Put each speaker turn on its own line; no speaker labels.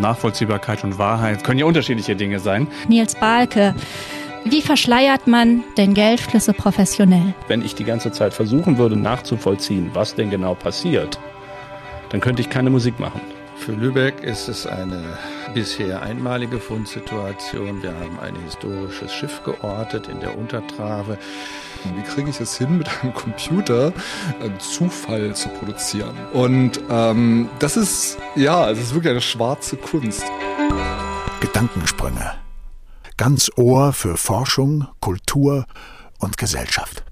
Nachvollziehbarkeit und Wahrheit können ja unterschiedliche Dinge sein.
Nils Balke. Wie verschleiert man denn Geldflüsse professionell?
Wenn ich die ganze Zeit versuchen würde nachzuvollziehen, was denn genau passiert, dann könnte ich keine Musik machen.
Für Lübeck ist es eine bisher einmalige Fundsituation. Wir haben ein historisches Schiff geortet in der Untertrave.
Wie kriege ich es hin, mit einem Computer einen Zufall zu produzieren? Und ähm, das ist, ja, es ist wirklich eine schwarze Kunst.
Gedankensprünge. Ganz Ohr für Forschung, Kultur und Gesellschaft.